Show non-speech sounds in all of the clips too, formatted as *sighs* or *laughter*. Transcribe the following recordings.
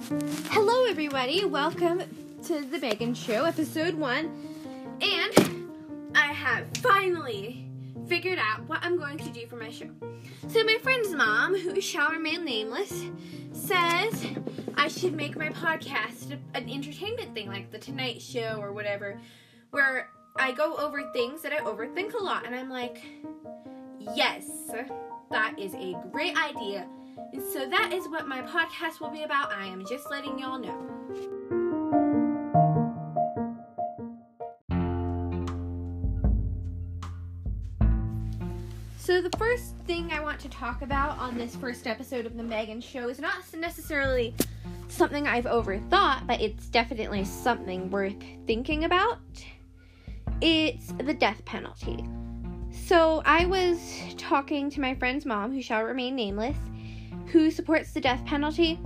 Hello, everybody. Welcome to the Megan Show, episode one. And I have finally figured out what I'm going to do for my show. So, my friend's mom, who shall remain nameless, says I should make my podcast an entertainment thing like The Tonight Show or whatever, where I go over things that I overthink a lot. And I'm like, yes, that is a great idea. And so that is what my podcast will be about. I am just letting y'all know. So, the first thing I want to talk about on this first episode of The Megan Show is not necessarily something I've overthought, but it's definitely something worth thinking about. It's the death penalty. So, I was talking to my friend's mom, who shall remain nameless, who supports the death penalty.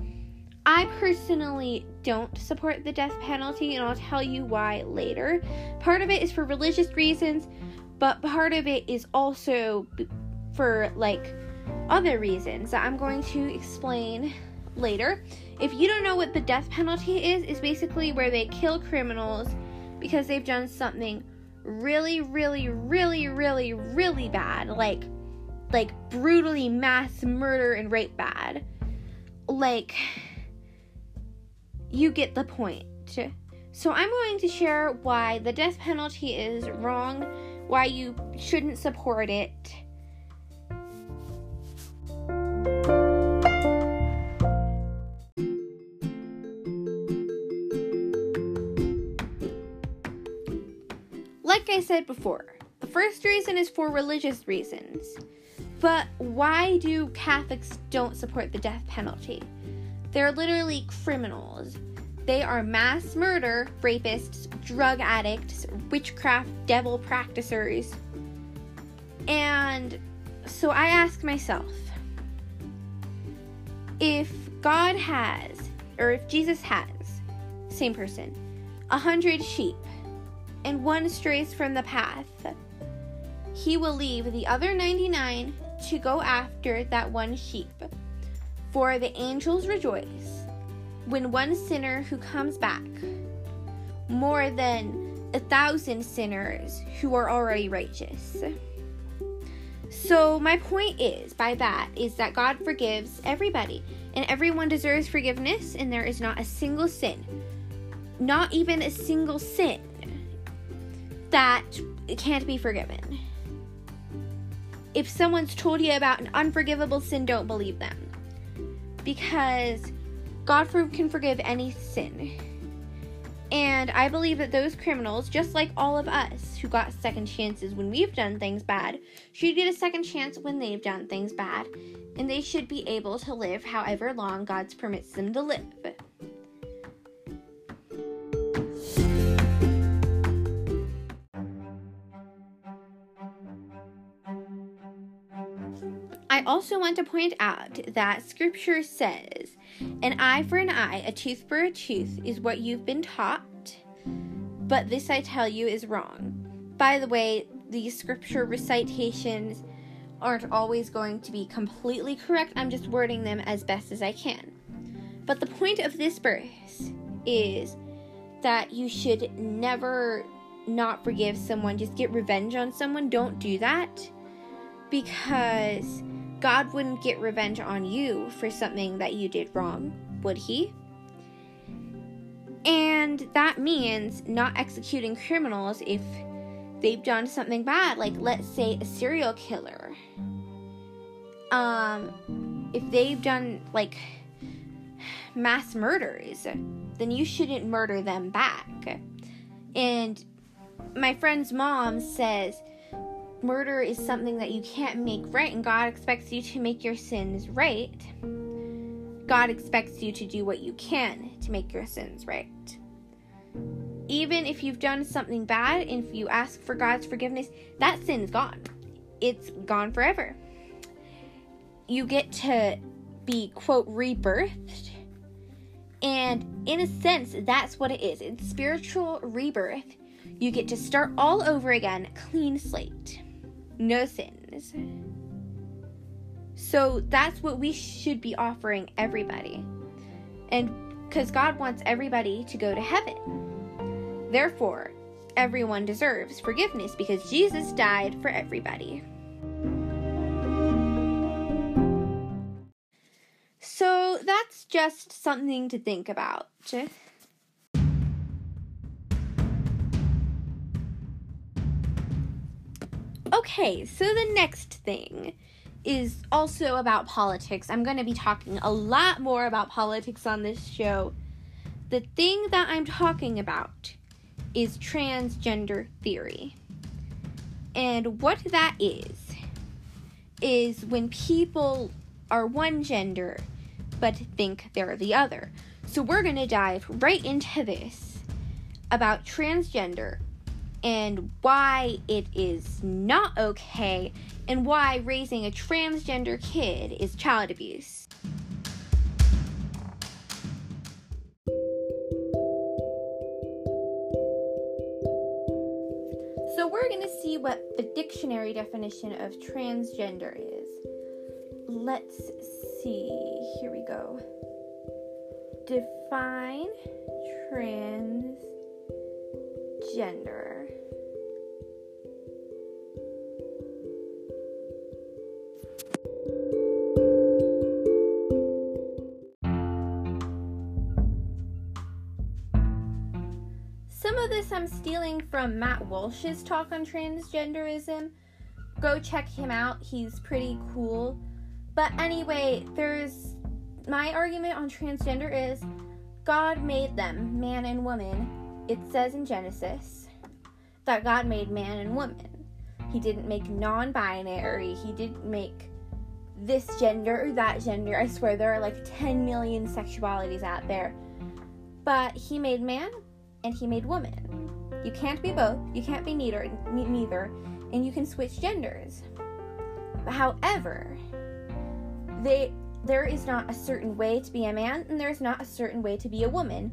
I personally don't support the death penalty, and I'll tell you why later. Part of it is for religious reasons, but part of it is also for like other reasons that I'm going to explain later. If you don't know what the death penalty is, is basically where they kill criminals because they've done something really really really really really bad, like like brutally mass murder and rape bad. Like you get the point. So I'm going to share why the death penalty is wrong why you shouldn't support it. Like I said before, the first reason is for religious reasons. But why do Catholics don't support the death penalty? They're literally criminals. They are mass murder, rapists, drug addicts, witchcraft, devil practicers. And so I ask myself if God has, or if Jesus has, same person, a hundred sheep, and one strays from the path, he will leave the other 99 to go after that one sheep. For the angels rejoice when one sinner who comes back, more than a thousand sinners who are already righteous. So, my point is by that is that God forgives everybody, and everyone deserves forgiveness, and there is not a single sin, not even a single sin, that can't be forgiven. If someone's told you about an unforgivable sin, don't believe them. Because God can forgive any sin. And I believe that those criminals, just like all of us who got second chances when we've done things bad, should get a second chance when they've done things bad. And they should be able to live however long God permits them to live. Also want to point out that scripture says, an eye for an eye, a tooth for a tooth is what you've been taught, but this I tell you is wrong. By the way, these scripture recitations aren't always going to be completely correct, I'm just wording them as best as I can. But the point of this verse is that you should never not forgive someone, just get revenge on someone. Don't do that because God wouldn't get revenge on you for something that you did wrong, would He? And that means not executing criminals if they've done something bad, like let's say a serial killer. Um, if they've done like mass murders, then you shouldn't murder them back. And my friend's mom says murder is something that you can't make right, and God expects you to make your sins right. God expects you to do what you can to make your sins right. Even if you've done something bad, and if you ask for God's forgiveness, that sin is gone. It's gone forever. You get to be, quote, rebirthed. And in a sense, that's what it is. It's spiritual rebirth. You get to start all over again, clean slate no sins. So that's what we should be offering everybody. And because God wants everybody to go to heaven. Therefore, everyone deserves forgiveness because Jesus died for everybody. So that's just something to think about. Okay, so the next thing is also about politics. I'm going to be talking a lot more about politics on this show. The thing that I'm talking about is transgender theory. And what that is, is when people are one gender but think they're the other. So we're going to dive right into this about transgender and why it is not okay and why raising a transgender kid is child abuse. So, we're going to see what the dictionary definition of transgender is. Let's see. Here we go. Define transgender. Some of this I'm stealing from Matt Walsh's talk on transgenderism. Go check him out, he's pretty cool. But anyway, there's my argument on transgender is God made them, man and woman. It says in Genesis that God made man and woman. He didn't make non binary, He didn't make this gender or that gender. I swear there are like 10 million sexualities out there. But He made man and he made woman. You can't be both, you can't be neither, neither, and you can switch genders. However, they there is not a certain way to be a man and there's not a certain way to be a woman.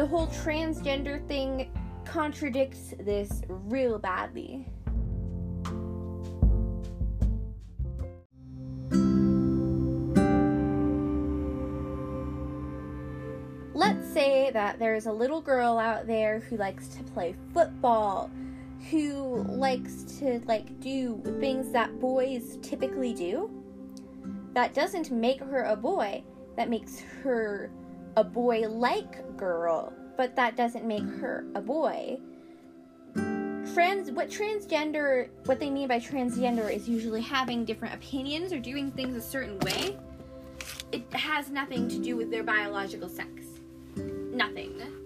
The whole transgender thing contradicts this real badly. let's say that there's a little girl out there who likes to play football, who likes to like do things that boys typically do. That doesn't make her a boy. That makes her a boy like girl, but that doesn't make her a boy. Trans what transgender what they mean by transgender is usually having different opinions or doing things a certain way. It has nothing to do with their biological sex nothing.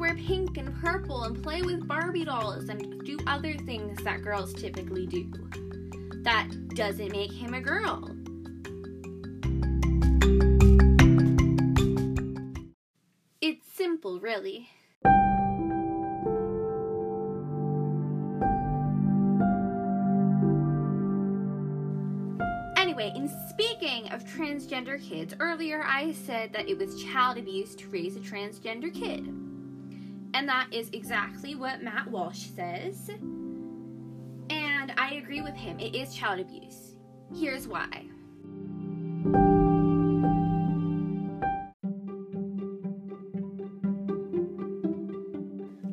Wear pink and purple and play with Barbie dolls and do other things that girls typically do. That doesn't make him a girl. It's simple, really. Anyway, in speaking of transgender kids, earlier I said that it was child abuse to raise a transgender kid. And that is exactly what Matt Walsh says. And I agree with him. It is child abuse. Here's why.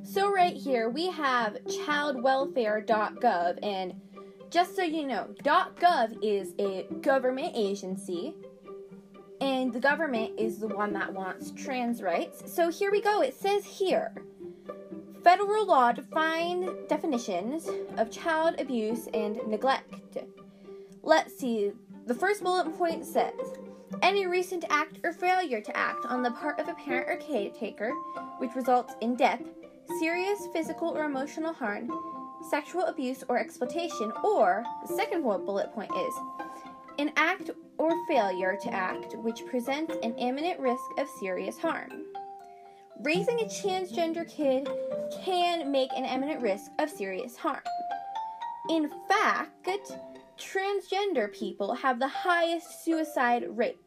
So, right here, we have childwelfare.gov and just so you know, .gov is a government agency, and the government is the one that wants trans rights. So here we go. It says here, federal law define definitions of child abuse and neglect. Let's see. The first bullet point says, any recent act or failure to act on the part of a parent or caretaker which results in death, serious physical or emotional harm, sexual abuse or exploitation, or the second bullet point is an act or failure to act which presents an imminent risk of serious harm. Raising a transgender kid can make an imminent risk of serious harm. In fact, transgender people have the highest suicide rate.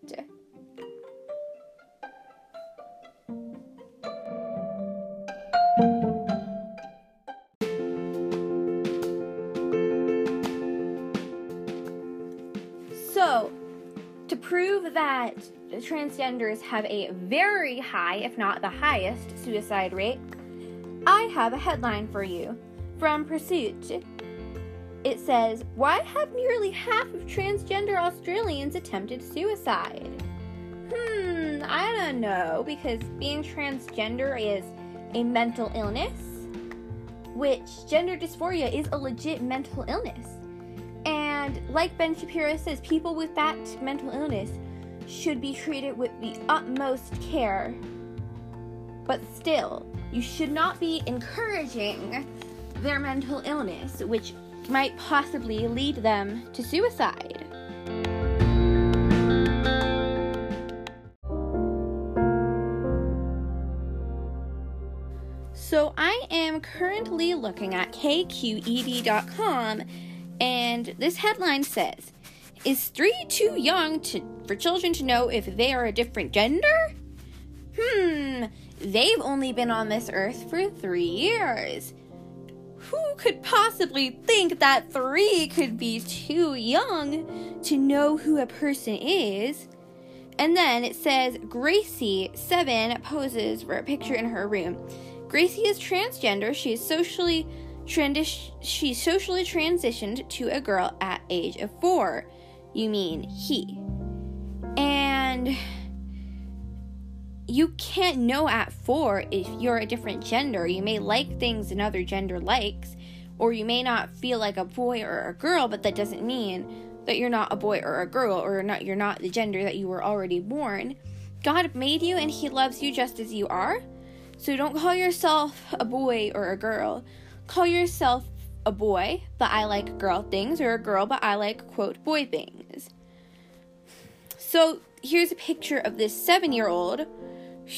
That transgenders have a very high, if not the highest, suicide rate, I have a headline for you from Pursuit. It says, Why have nearly half of transgender Australians attempted suicide? Hmm, I don't know, because being transgender is a mental illness, which gender dysphoria is a legit mental illness. And like Ben Shapiro says, people with that mental illness should be treated with the utmost care. But still, you should not be encouraging their mental illness, which might possibly lead them to suicide. So, I am currently looking at kqed.com, and this headline says Is three too young to, for children to know if they are a different gender? Hmm, they've only been on this earth for three years who could possibly think that three could be too young to know who a person is? And then it says Gracie, seven, poses for a picture in her room. Gracie is transgender. She is socially transi- she socially transitioned to a girl at age of four. You mean he. And you can't know at four if you're a different gender. You may like things another gender likes, or you may not feel like a boy or a girl, but that doesn't mean that you're not a boy or a girl, or not you're not the gender that you were already born. God made you and He loves you just as you are. So don't call yourself a boy or a girl. Call yourself a boy, but I like girl things, or a girl, but I like, quote, boy things. So here's a picture of this seven year old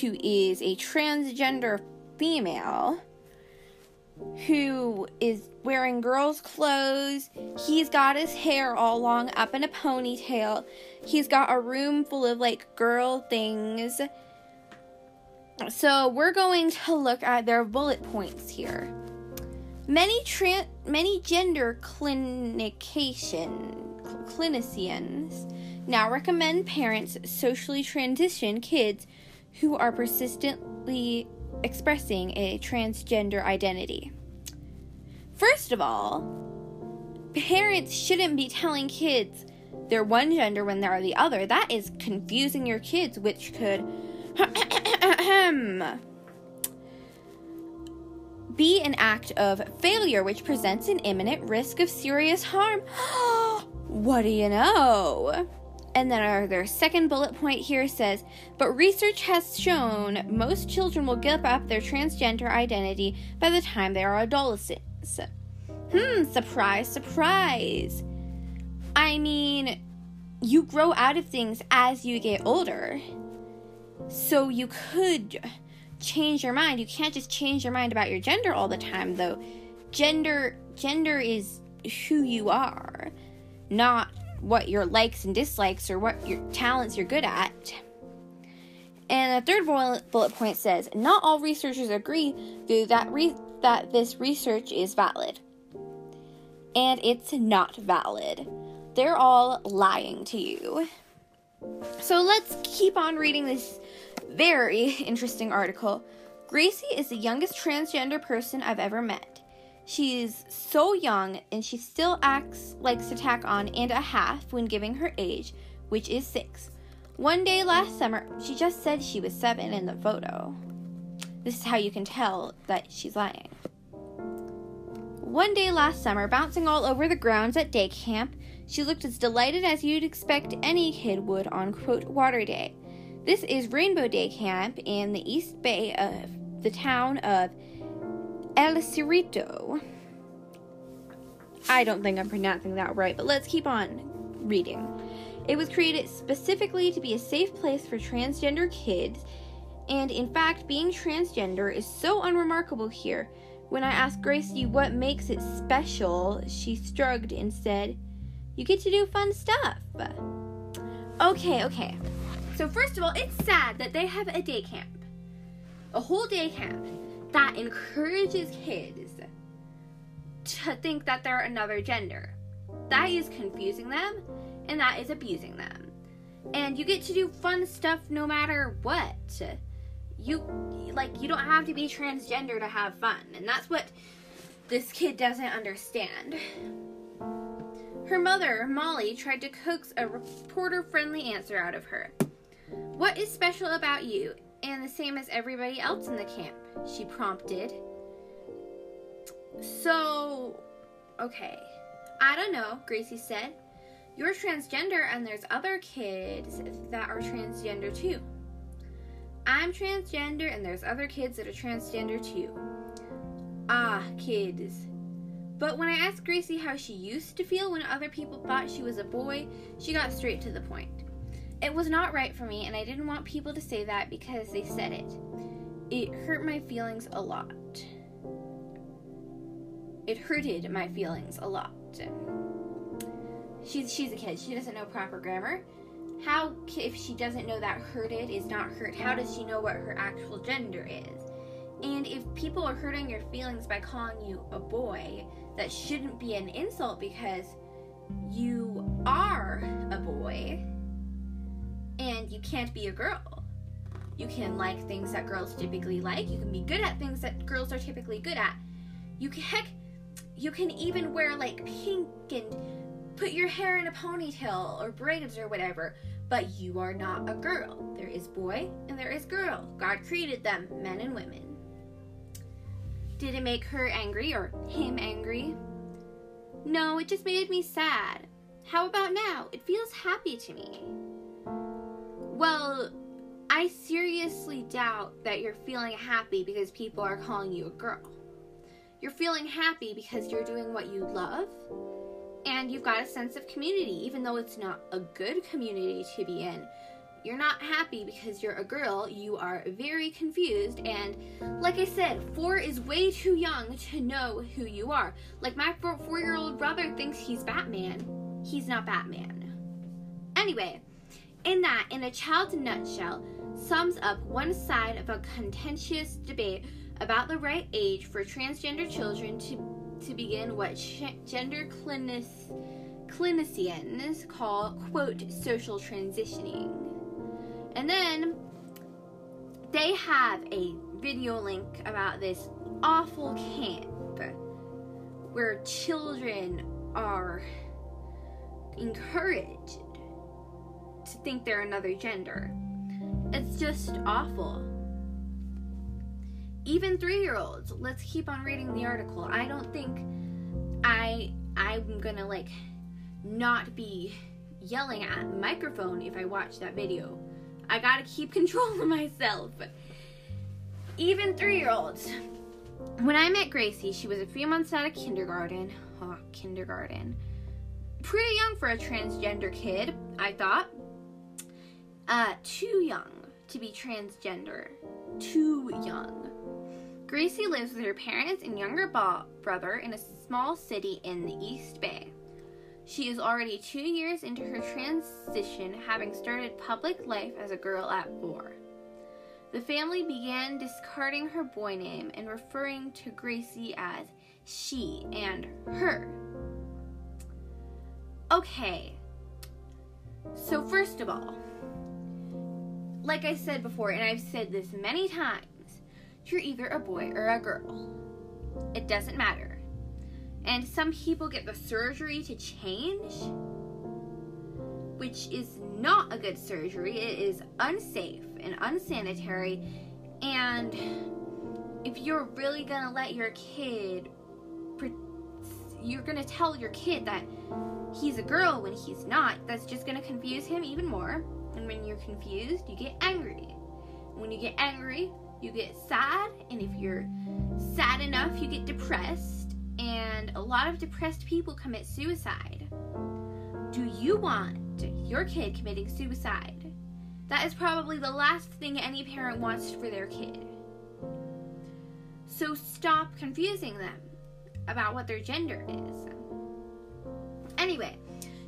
who is a transgender female who is wearing girls' clothes. He's got his hair all long up in a ponytail. He's got a room full of like girl things. So we're going to look at their bullet points here. Many tran- many gender clinication clinicians now recommend parents socially transition kids who are persistently expressing a transgender identity. First of all, parents shouldn't be telling kids they're one gender when they're the other. That is confusing your kids, which could *clears throat* be an act of failure, which presents an imminent risk of serious harm. *gasps* what do you know? And then our their second bullet point here says, but research has shown most children will give up their transgender identity by the time they are adolescents. Hmm, surprise, surprise. I mean, you grow out of things as you get older. So you could change your mind. You can't just change your mind about your gender all the time though. Gender gender is who you are, not what your likes and dislikes or what your talents you're good at. And the third bullet point says, not all researchers agree that re- that this research is valid. And it's not valid. They're all lying to you. So let's keep on reading this very *laughs* interesting article. Gracie is the youngest transgender person I've ever met. She's so young and she still acts likes to tack on and a half when giving her age, which is six. One day last summer, she just said she was seven in the photo. This is how you can tell that she's lying. One day last summer, bouncing all over the grounds at day camp, she looked as delighted as you'd expect any kid would on quote water day. This is Rainbow Day Camp in the East Bay of the town of El Cerrito. I don't think I'm pronouncing that right, but let's keep on reading. It was created specifically to be a safe place for transgender kids, and in fact, being transgender is so unremarkable here. When I asked Gracie what makes it special, she shrugged and said, You get to do fun stuff. Okay, okay. So, first of all, it's sad that they have a day camp, a whole day camp that encourages kids to think that they're another gender. That is confusing them and that is abusing them. And you get to do fun stuff no matter what. You like you don't have to be transgender to have fun. And that's what this kid doesn't understand. Her mother, Molly, tried to coax a reporter friendly answer out of her. What is special about you and the same as everybody else in the camp? She prompted. So, okay. I don't know, Gracie said. You're transgender, and there's other kids that are transgender too. I'm transgender, and there's other kids that are transgender too. Ah, kids. But when I asked Gracie how she used to feel when other people thought she was a boy, she got straight to the point. It was not right for me, and I didn't want people to say that because they said it. It hurt my feelings a lot. It hurted my feelings a lot. She's she's a kid. She doesn't know proper grammar. How if she doesn't know that hurted is not hurt? How does she know what her actual gender is? And if people are hurting your feelings by calling you a boy, that shouldn't be an insult because you are a boy and you can't be a girl. You can like things that girls typically like. You can be good at things that girls are typically good at. You can heck, you can even wear like pink and put your hair in a ponytail or braids or whatever. But you are not a girl. There is boy and there is girl. God created them, men and women. Did it make her angry or him angry? No, it just made me sad. How about now? It feels happy to me. Well, I seriously doubt that you're feeling happy because people are calling you a girl. You're feeling happy because you're doing what you love and you've got a sense of community, even though it's not a good community to be in. You're not happy because you're a girl, you are very confused, and like I said, four is way too young to know who you are. Like, my four year old brother thinks he's Batman. He's not Batman. Anyway, in that, in a child's nutshell, sums up one side of a contentious debate about the right age for transgender children to, to begin what sh- gender clinic, clinicians call, quote, social transitioning. And then they have a video link about this awful camp where children are encouraged to think they're another gender. It's just awful. Even three year olds, let's keep on reading the article. I don't think I I'm gonna like not be yelling at the microphone if I watch that video. I gotta keep *laughs* control of myself. Even three year olds. When I met Gracie, she was a few months out of kindergarten. Oh, kindergarten. Pretty young for a transgender kid, I thought. Uh, too young to be transgender. Too young. Gracie lives with her parents and younger brother in a small city in the East Bay. She is already two years into her transition, having started public life as a girl at four. The family began discarding her boy name and referring to Gracie as she and her. Okay, so first of all, like I said before, and I've said this many times, you're either a boy or a girl. It doesn't matter. And some people get the surgery to change, which is not a good surgery. It is unsafe and unsanitary. And if you're really gonna let your kid, you're gonna tell your kid that he's a girl when he's not, that's just gonna confuse him even more. And when you're confused, you get angry. When you get angry, you get sad. And if you're sad enough, you get depressed. And a lot of depressed people commit suicide. Do you want your kid committing suicide? That is probably the last thing any parent wants for their kid. So stop confusing them about what their gender is. Anyway,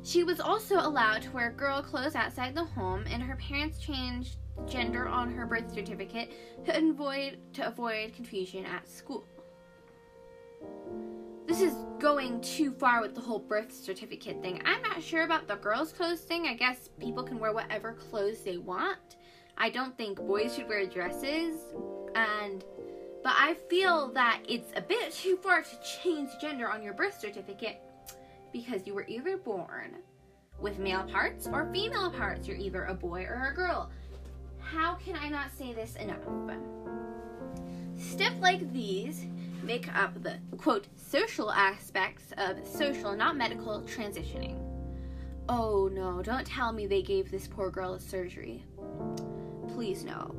she was also allowed to wear girl clothes outside the home, and her parents changed gender on her birth certificate to avoid to avoid confusion at school. This is going too far with the whole birth certificate thing. I'm not sure about the girls' clothes thing. I guess people can wear whatever clothes they want. I don't think boys should wear dresses. And but I feel that it's a bit too far to change gender on your birth certificate because you were either born with male parts or female parts. You're either a boy or a girl. How can I not say this enough? Steps like these make up the quote social aspects of social, not medical, transitioning. Oh no, don't tell me they gave this poor girl a surgery. Please no.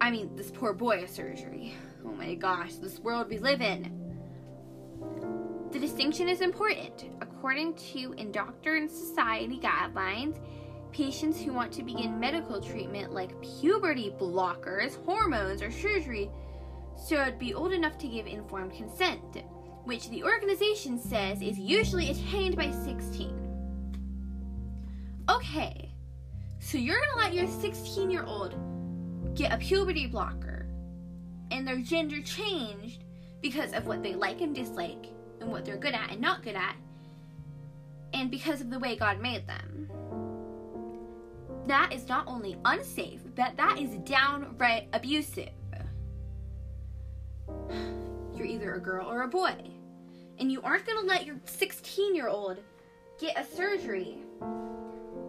I mean, this poor boy a surgery. Oh my gosh, this world we live in. The distinction is important. According to Endocrine Society guidelines, patients who want to begin medical treatment like puberty blockers, hormones, or surgery should be old enough to give informed consent, which the organization says is usually attained by 16. Okay, so you're gonna let your 16 year old get a puberty blocker and their gender changed because of what they like and dislike and what they're good at and not good at, and because of the way God made them. That is not only unsafe, but that is downright abusive. *sighs* You're either a girl or a boy. And you aren't gonna let your 16 year old get a surgery.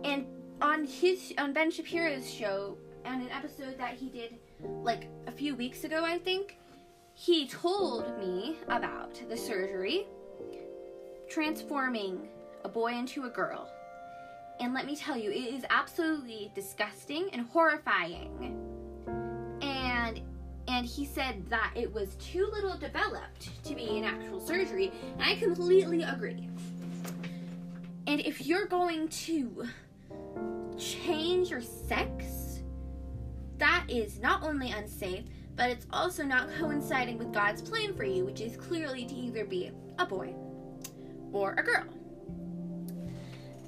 And on his on Ben Shapiro's show, on an episode that he did like a few weeks ago, I think, he told me about the surgery transforming a boy into a girl. And let me tell you, it is absolutely disgusting and horrifying. And and he said that it was too little developed to be an actual surgery, and I completely agree. And if you're going to change your sex, that is not only unsafe, but it's also not coinciding with God's plan for you, which is clearly to either be a boy or a girl.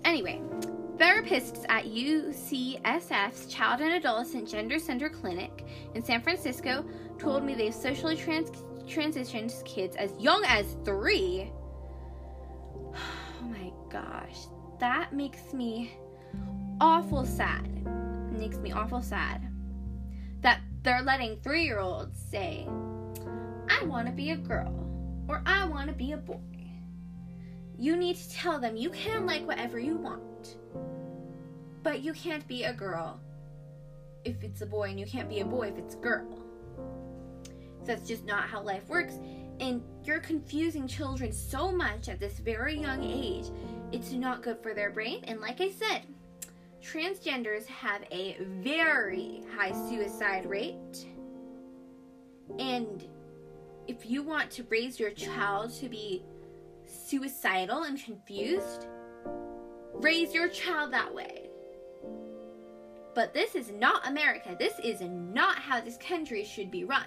Anyway, Therapists at UCSF's Child and Adolescent Gender Center Clinic in San Francisco told me they've socially trans- transitioned kids as young as three. *sighs* Oh my gosh, that makes me awful sad. It makes me awful sad that they're letting three year olds say, I want to be a girl or I want to be a boy. You need to tell them you can like whatever you want. But you can't be a girl if it's a boy, and you can't be a boy if it's a girl. That's just not how life works. And you're confusing children so much at this very young age. It's not good for their brain. And like I said, transgenders have a very high suicide rate. And if you want to raise your child to be suicidal and confused, raise your child that way. But this is not America. This is not how this country should be run.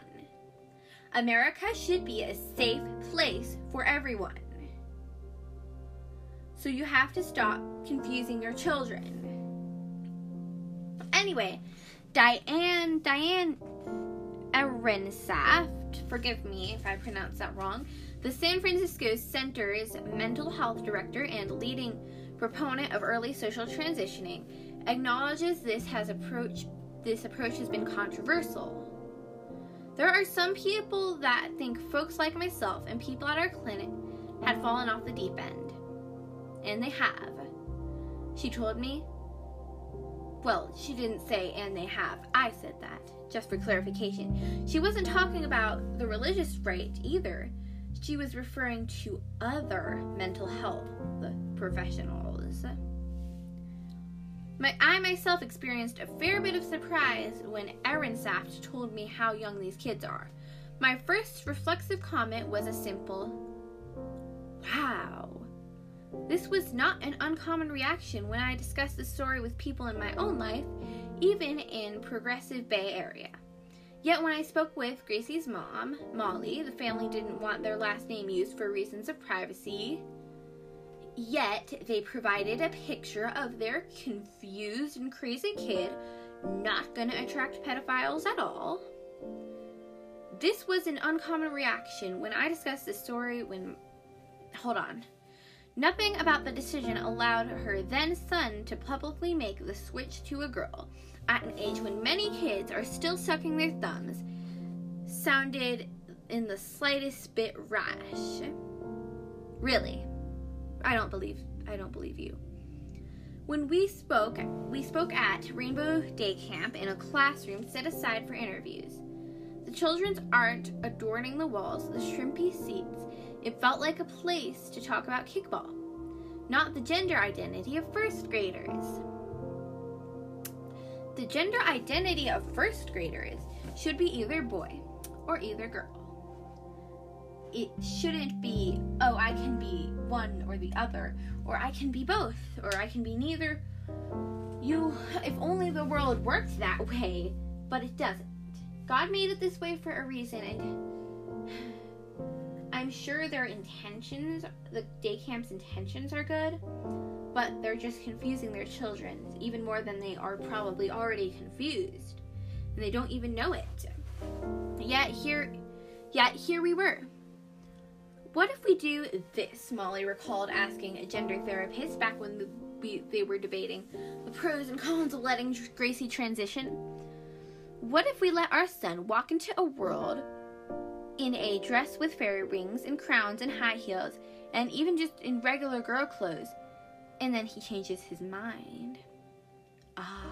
America should be a safe place for everyone. So you have to stop confusing your children. Anyway, Diane Diane Ehrensaft, forgive me if I pronounce that wrong, the San Francisco Center's mental health director and leading proponent of early social transitioning, acknowledges this has approach this approach has been controversial. There are some people that think folks like myself and people at our clinic had fallen off the deep end. And they have. She told me, well, she didn't say, and they have. I said that, just for clarification. She wasn't talking about the religious right either she was referring to other mental health professionals. My, I myself experienced a fair bit of surprise when Ehrensaft told me how young these kids are. My first reflexive comment was a simple, wow. This was not an uncommon reaction when I discussed the story with people in my own life, even in progressive Bay Area. Yet when I spoke with Gracie's mom, Molly, the family didn't want their last name used for reasons of privacy. Yet they provided a picture of their confused and crazy kid not going to attract pedophiles at all. This was an uncommon reaction when I discussed this story when hold on. Nothing about the decision allowed her then son to publicly make the switch to a girl at an age when many kids are still sucking their thumbs sounded in the slightest bit rash. Really, I don't believe I don't believe you. When we spoke, we spoke at Rainbow Day Camp in a classroom set aside for interviews. The children's art adorning the walls, the shrimpy seats, it felt like a place to talk about kickball, not the gender identity of first graders. The gender identity of first graders should be either boy or either girl. It shouldn't be, oh, I can be one or the other, or I can be both, or I can be neither. You, if only the world worked that way, but it doesn't. God made it this way for a reason, and *sighs* I'm sure their intentions, the day camp's intentions are good, but they're just confusing their children even more than they are probably already confused. And they don't even know it. Yet here yet here we were. What if we do this? Molly recalled asking a gender therapist back when the, we, they were debating the pros and cons of letting Gracie transition. What if we let our son walk into a world in a dress with fairy rings and crowns and high heels and even just in regular girl clothes and then he changes his mind? Ah.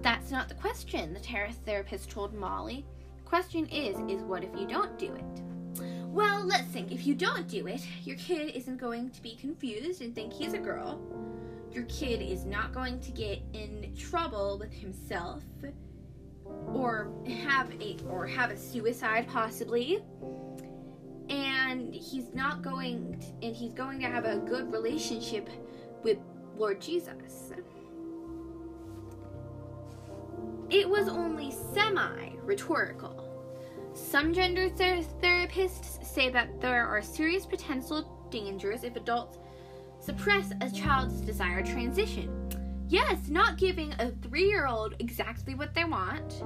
That's not the question, the terror therapist told Molly. The question is, is what if you don't do it? Well, let's think. If you don't do it, your kid isn't going to be confused and think he's a girl. Your kid is not going to get in trouble with himself or have a or have a suicide possibly. And he's not going to, and he's going to have a good relationship with Lord Jesus. It was only semi rhetorical. Some gender ther- therapists say that there are serious potential dangers if adults suppress a child's desired transition. Yes, not giving a three year old exactly what they want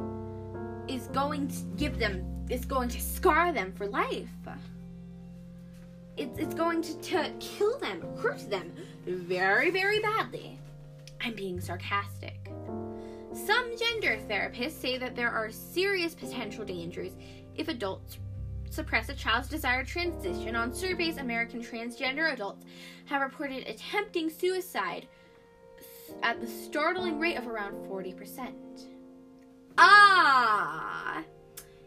is going to give them, is going to scar them for life. It's, it's going to, to kill them, hurt them very, very badly. I'm being sarcastic. Some gender therapists say that there are serious potential dangers if adults suppress a child's desired transition. On surveys, American transgender adults have reported attempting suicide at the startling rate of around 40%. Ah!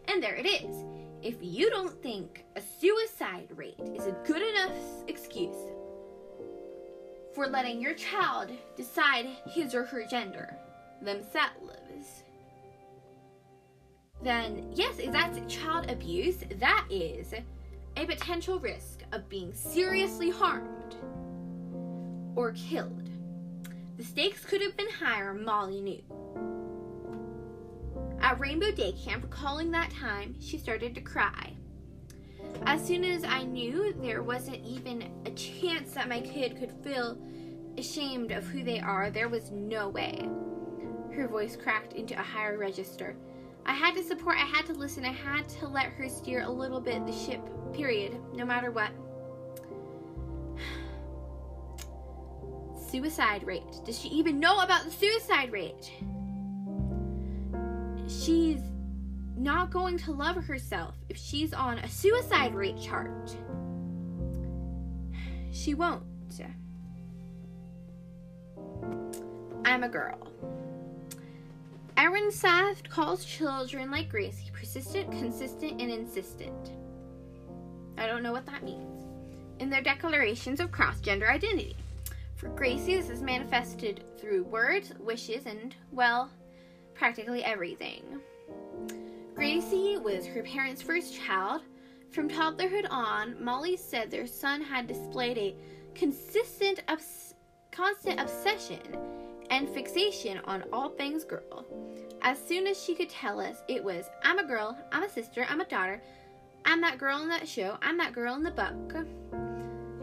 And there it is. If you don't think a suicide rate is a good enough excuse for letting your child decide his or her gender, themselves, then yes, that's child abuse, that is a potential risk of being seriously harmed or killed. The stakes could have been higher, Molly knew. At Rainbow Day Camp, recalling that time, she started to cry. As soon as I knew there wasn't even a chance that my kid could feel ashamed of who they are, there was no way. Her voice cracked into a higher register. I had to support, I had to listen, I had to let her steer a little bit the ship, period, no matter what. *sighs* suicide rate. Does she even know about the suicide rate? She's not going to love herself if she's on a suicide rate chart. *sighs* She won't. I'm a girl. Ehrensaft calls children like Gracie persistent, consistent, and insistent. I don't know what that means. In their declarations of cross gender identity. For Gracie, this is manifested through words, wishes, and, well, practically everything. Gracie was her parents' first child. From toddlerhood on, Molly said their son had displayed a consistent, obs- constant obsession and fixation on all things girl. As soon as she could tell us, it was I'm a girl, I'm a sister, I'm a daughter, I'm that girl in that show, I'm that girl in the book.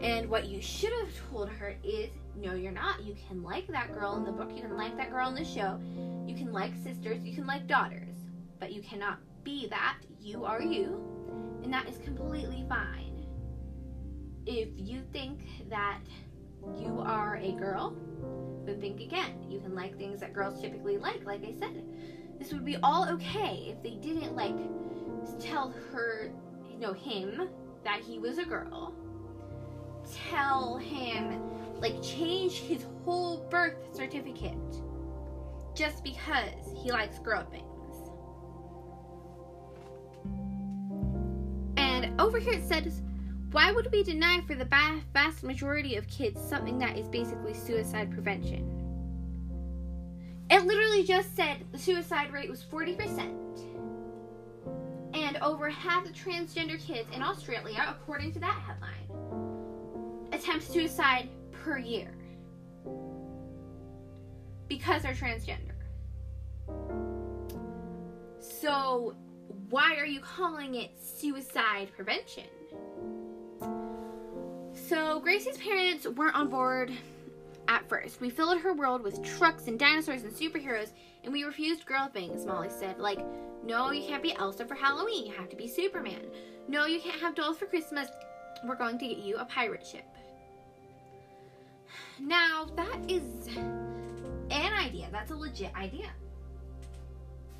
And what you should have told her is no, you're not. You can like that girl in the book, you can like that girl in the show, you can like sisters, you can like daughters, but you cannot be that. You are you, and that is completely fine. if you think that you are a girl, then think again. You can like things that girls typically like, like I said. This would be all okay if they didn't like tell her, you know, him that he was a girl. Tell him, like, change his whole birth certificate just because he likes girl things. And over here it says, why would we deny for the vast majority of kids something that is basically suicide prevention? It literally just said the suicide rate was 40%. And over half the transgender kids in Australia, according to that headline, attempt suicide per year because they're transgender. So, why are you calling it suicide prevention? So, Gracie's parents weren't on board at first. We filled her world with trucks and dinosaurs and superheroes, and we refused girl things, Molly said. Like, no, you can't be Elsa for Halloween. You have to be Superman. No, you can't have dolls for Christmas. We're going to get you a pirate ship. Now, that is an idea. That's a legit idea.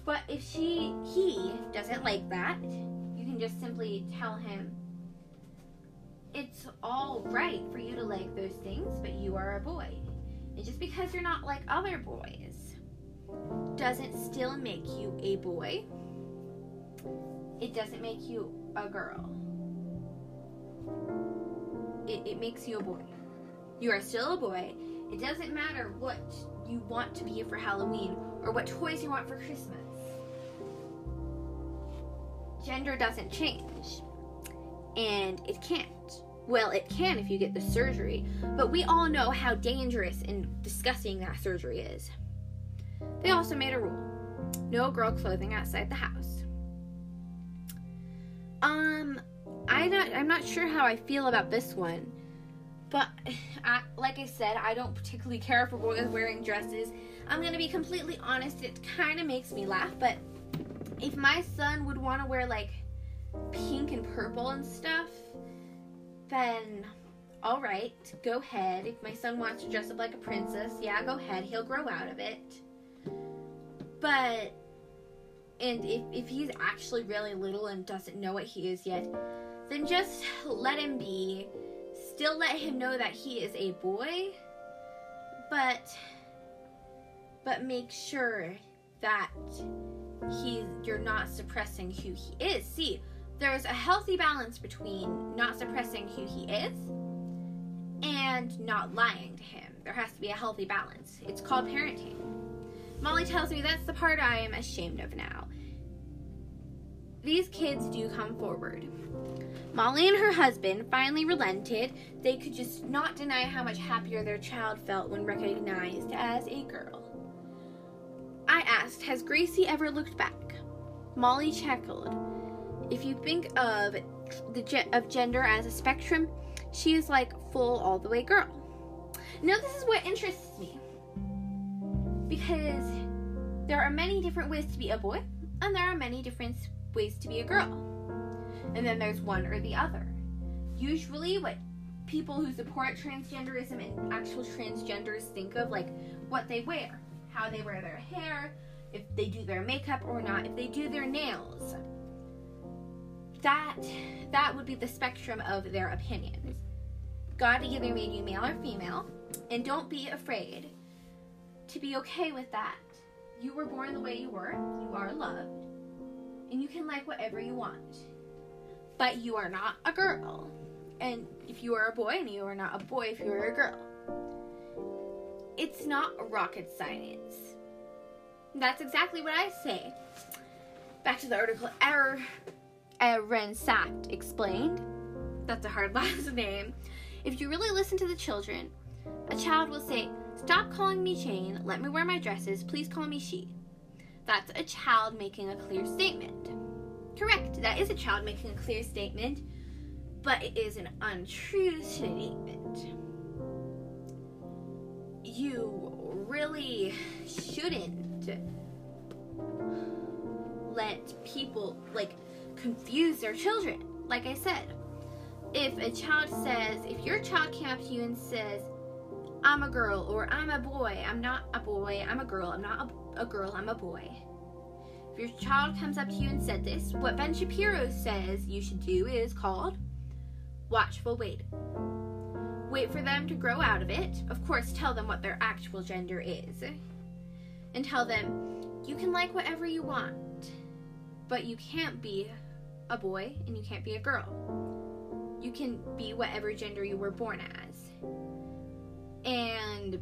But if she, he doesn't like that, you can just simply tell him it's all right for you to like those things, but you are a boy. And just because you're not like other boys doesn't still make you a boy. It doesn't make you a girl. It, it makes you a boy. You are still a boy. It doesn't matter what you want to be for Halloween or what toys you want for Christmas. Gender doesn't change. And it can't. Well, it can if you get the surgery, but we all know how dangerous and disgusting that surgery is. They also made a rule no girl clothing outside the house. Um, I not, I'm not sure how I feel about this one, but *sighs* I, like I said, I don't particularly care for boys wearing dresses. I'm gonna be completely honest, it kind of makes me laugh, but if my son would want to wear like pink and purple and stuff, then all right, go ahead. If my son wants to dress up like a princess, yeah, go ahead. He'll grow out of it. But, and if, if he's actually really little and doesn't know what he is yet, then just let him be. Still let him know that he is a boy, but, but make sure that he's, you're not suppressing who he is. See, there's a healthy balance between not suppressing who he is and not lying to him. There has to be a healthy balance. It's called parenting. Molly tells me that's the part I am ashamed of now. These kids do come forward. Molly and her husband finally relented. They could just not deny how much happier their child felt when recognized as a girl. I asked, Has Gracie ever looked back? Molly chuckled if you think of the of gender as a spectrum, she is like full all the way girl. Now this is what interests me because there are many different ways to be a boy and there are many different ways to be a girl. And then there's one or the other. Usually what people who support transgenderism and actual transgenders think of like what they wear, how they wear their hair, if they do their makeup or not, if they do their nails that that would be the spectrum of their opinions. God either made you male or female, and don't be afraid to be okay with that. You were born the way you were, you are loved, and you can like whatever you want. But you are not a girl. And if you are a boy, and you are not a boy if you are a girl. It's not rocket science. That's exactly what I say. Back to the article. Error Ehrensaft explained. That's a hard *laughs* last name. If you really listen to the children, a child will say, Stop calling me Jane, let me wear my dresses, please call me she. That's a child making a clear statement. Correct, that is a child making a clear statement, but it is an untrue statement. You really shouldn't let people, like, confuse their children. Like I said, if a child says, if your child came up to you and says, I'm a girl, or I'm a boy, I'm not a boy, I'm a girl, I'm not a, a girl, I'm a boy. If your child comes up to you and said this, what Ben Shapiro says you should do is called watchful waiting. Wait for them to grow out of it. Of course, tell them what their actual gender is. And tell them you can like whatever you want, but you can't be a boy and you can't be a girl. You can be whatever gender you were born as. And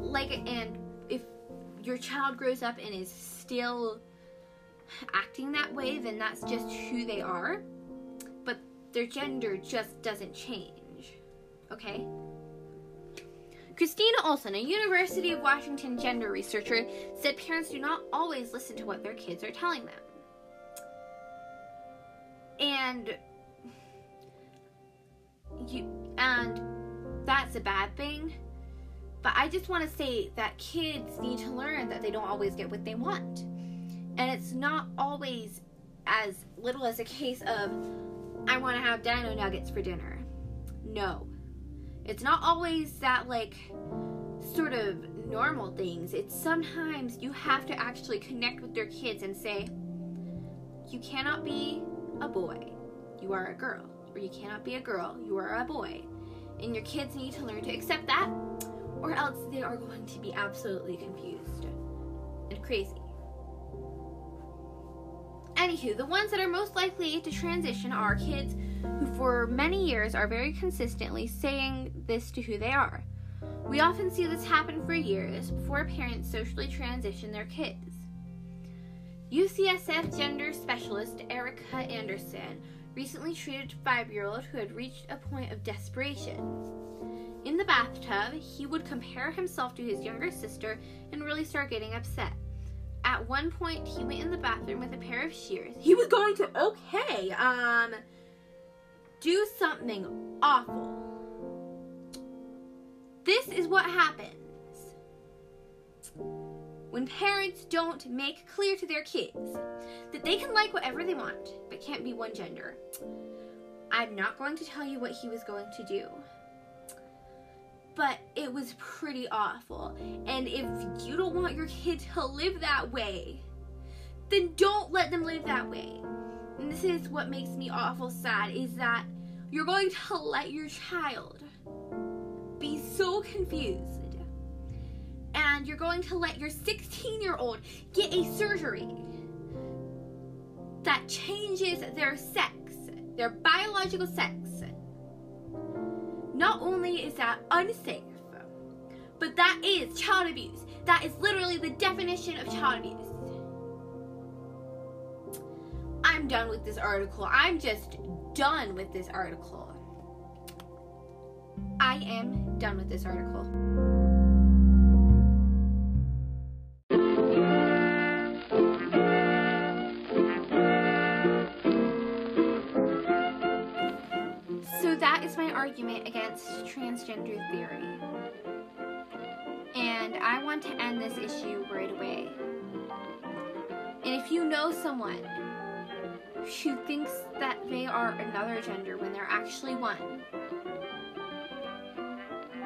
like and if your child grows up and is still acting that way, then that's just who they are. But their gender just doesn't change. Okay? Kristina Olson, a University of Washington gender researcher, said parents do not always listen to what their kids are telling them. And you and that's a bad thing. But I just want to say that kids need to learn that they don't always get what they want. And it's not always as little as a case of, I want to have dino nuggets for dinner. No. It's not always that, like, sort of normal things. It's sometimes you have to actually connect with your kids and say, you cannot be a boy, you are a girl. Or you cannot be a girl, you are a boy. And your kids need to learn to accept that, or else they are going to be absolutely confused and crazy. Anywho, the ones that are most likely to transition are kids who, for many years, are very consistently saying this to who they are. We often see this happen for years before parents socially transition their kids. UCSF gender specialist Erica Anderson recently treated a five year old who had reached a point of desperation. In the bathtub, he would compare himself to his younger sister and really start getting upset. At one point, he went in the bathroom with a pair of shears. He was going to, okay, um, do something awful. This is what happens when parents don't make clear to their kids that they can like whatever they want, but can't be one gender. I'm not going to tell you what he was going to do. But it was pretty awful. And if you don't want your kid to live that way, then don't let them live that way. And this is what makes me awful sad is that you're going to let your child be so confused and you're going to let your 16 year old get a surgery that changes their sex, their biological sex. Not only is that unsafe, but that is child abuse. That is literally the definition of child abuse. I'm done with this article. I'm just done with this article. I am done with this article. Argument against transgender theory. And I want to end this issue right away. And if you know someone who thinks that they are another gender when they're actually one,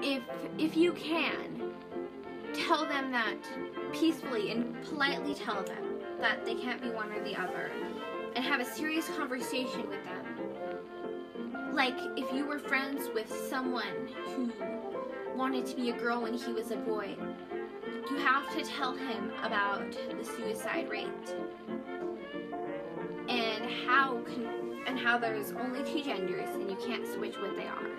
if if you can, tell them that peacefully and politely tell them that they can't be one or the other and have a serious conversation with them like if you were friends with someone who wanted to be a girl when he was a boy, you have to tell him about the suicide rate and how con- and how there's only two genders and you can't switch what they are.